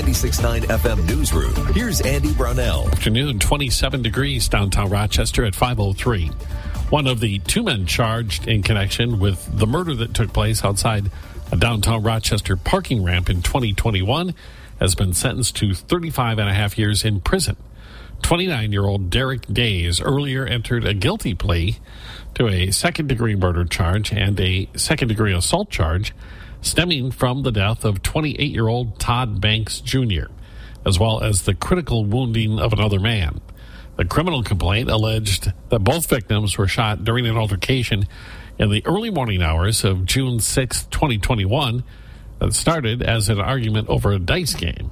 96.9 FM Newsroom. Here's Andy Brownell. Afternoon, 27 degrees downtown Rochester at 503. One of the two men charged in connection with the murder that took place outside a downtown Rochester parking ramp in 2021 has been sentenced to 35 and a half years in prison. 29 year old Derek Days earlier entered a guilty plea to a second degree murder charge and a second degree assault charge stemming from the death of 28 year old Todd Banks Jr., as well as the critical wounding of another man. The criminal complaint alleged that both victims were shot during an altercation in the early morning hours of June 6, 2021, that started as an argument over a dice game.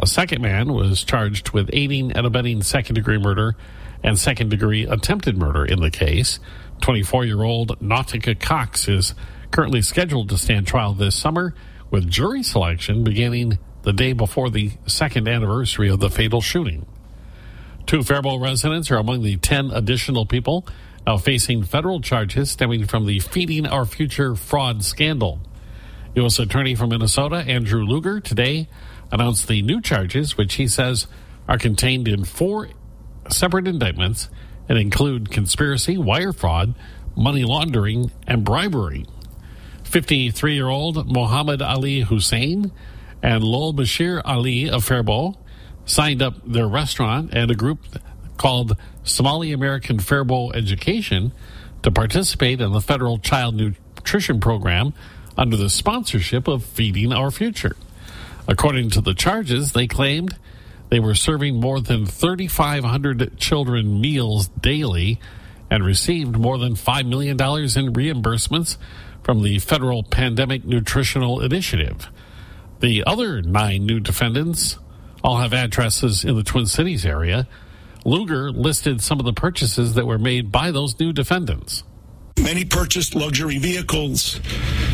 A second man was charged with aiding and abetting second degree murder and second degree attempted murder in the case. 24 year old Nautica Cox is currently scheduled to stand trial this summer, with jury selection beginning the day before the second anniversary of the fatal shooting. Two Faribault residents are among the 10 additional people now facing federal charges stemming from the Feeding Our Future fraud scandal. U.S. Attorney from Minnesota, Andrew Luger, today announced the new charges, which he says are contained in four separate indictments and include conspiracy, wire fraud, money laundering, and bribery. 53 year old Mohammed Ali Hussein and Lul Bashir Ali of Faribault signed up their restaurant and a group called Somali American Faribault Education to participate in the federal child nutrition program under the sponsorship of Feeding Our Future. According to the charges, they claimed they were serving more than 3,500 children meals daily and received more than $5 million in reimbursements from the Federal Pandemic Nutritional Initiative. The other nine new defendants all have addresses in the Twin Cities area. Luger listed some of the purchases that were made by those new defendants. Many purchased luxury vehicles.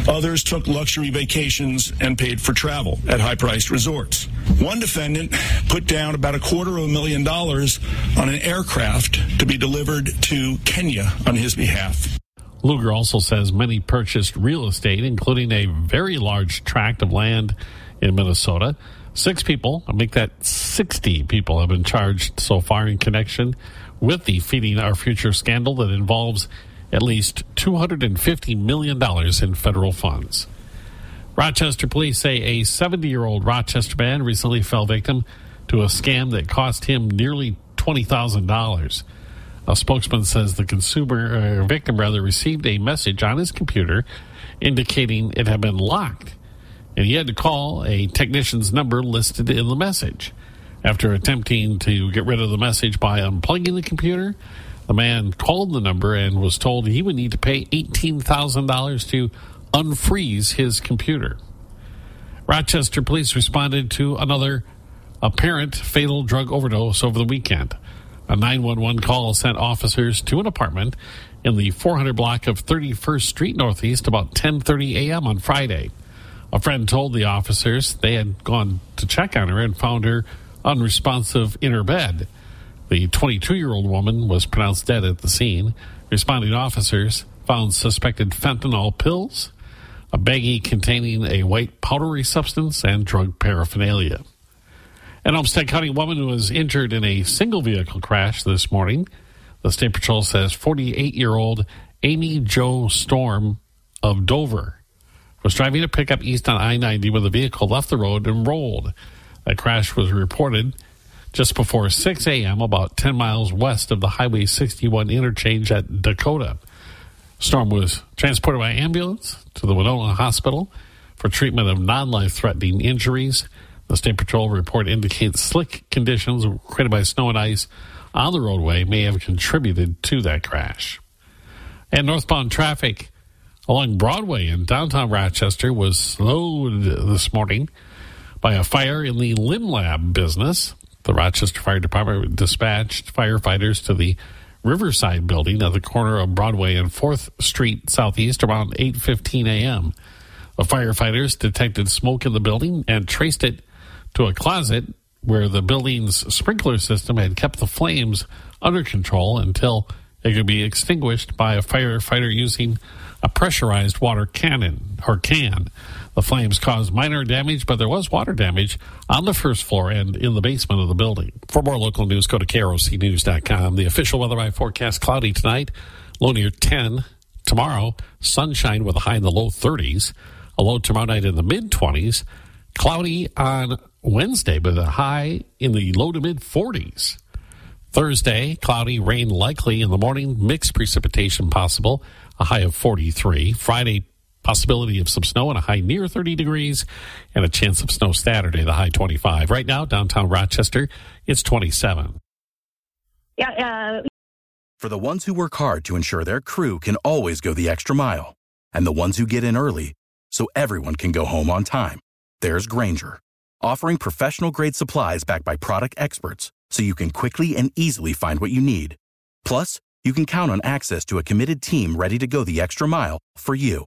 Others took luxury vacations and paid for travel at high priced resorts. One defendant put down about a quarter of a million dollars on an aircraft to be delivered to Kenya on his behalf. Luger also says many purchased real estate, including a very large tract of land in Minnesota. Six people, I make that 60 people, have been charged so far in connection with the Feeding Our Future scandal that involves at least $250 million in federal funds. Rochester police say a 70 year old Rochester man recently fell victim to a scam that cost him nearly $20,000. A spokesman says the consumer uh, victim rather received a message on his computer indicating it had been locked, and he had to call a technician's number listed in the message. After attempting to get rid of the message by unplugging the computer, the man called the number and was told he would need to pay $18,000 to unfreeze his computer. Rochester police responded to another apparent fatal drug overdose over the weekend. A 911 call sent officers to an apartment in the 400 block of 31st Street Northeast about 10:30 a.m. on Friday. A friend told the officers they had gone to check on her and found her unresponsive in her bed. The 22-year-old woman was pronounced dead at the scene. Responding officers found suspected fentanyl pills, a baggie containing a white powdery substance, and drug paraphernalia. An Olmsted County woman was injured in a single vehicle crash this morning. The State Patrol says 48 year old Amy Jo Storm of Dover was driving a pickup east on I 90 when the vehicle left the road and rolled. That crash was reported just before 6 a.m., about 10 miles west of the Highway 61 interchange at Dakota. Storm was transported by ambulance to the Winona Hospital for treatment of non life threatening injuries. The State Patrol report indicates slick conditions created by snow and ice on the roadway may have contributed to that crash. And northbound traffic along Broadway in downtown Rochester was slowed this morning by a fire in the Lim Lab business. The Rochester Fire Department dispatched firefighters to the Riverside building at the corner of Broadway and 4th Street Southeast around 8:15 a.m. The firefighters detected smoke in the building and traced it to a closet where the building's sprinkler system had kept the flames under control until it could be extinguished by a firefighter using a pressurized water cannon or can. The flames caused minor damage, but there was water damage on the first floor and in the basement of the building. For more local news, go to KROCnews.com. The official weather by forecast cloudy tonight, low near 10. Tomorrow, sunshine with a high in the low 30s. A low tomorrow night in the mid 20s. Cloudy on Wednesday with a high in the low to mid 40s. Thursday, cloudy, rain likely in the morning, mixed precipitation possible, a high of 43. Friday, possibility of some snow and a high near 30 degrees, and a chance of snow Saturday, the high 25. Right now, downtown Rochester, it's 27. Yeah. Uh... For the ones who work hard to ensure their crew can always go the extra mile, and the ones who get in early so everyone can go home on time, there's Grainger, offering professional grade supplies backed by product experts so you can quickly and easily find what you need. Plus, you can count on access to a committed team ready to go the extra mile for you.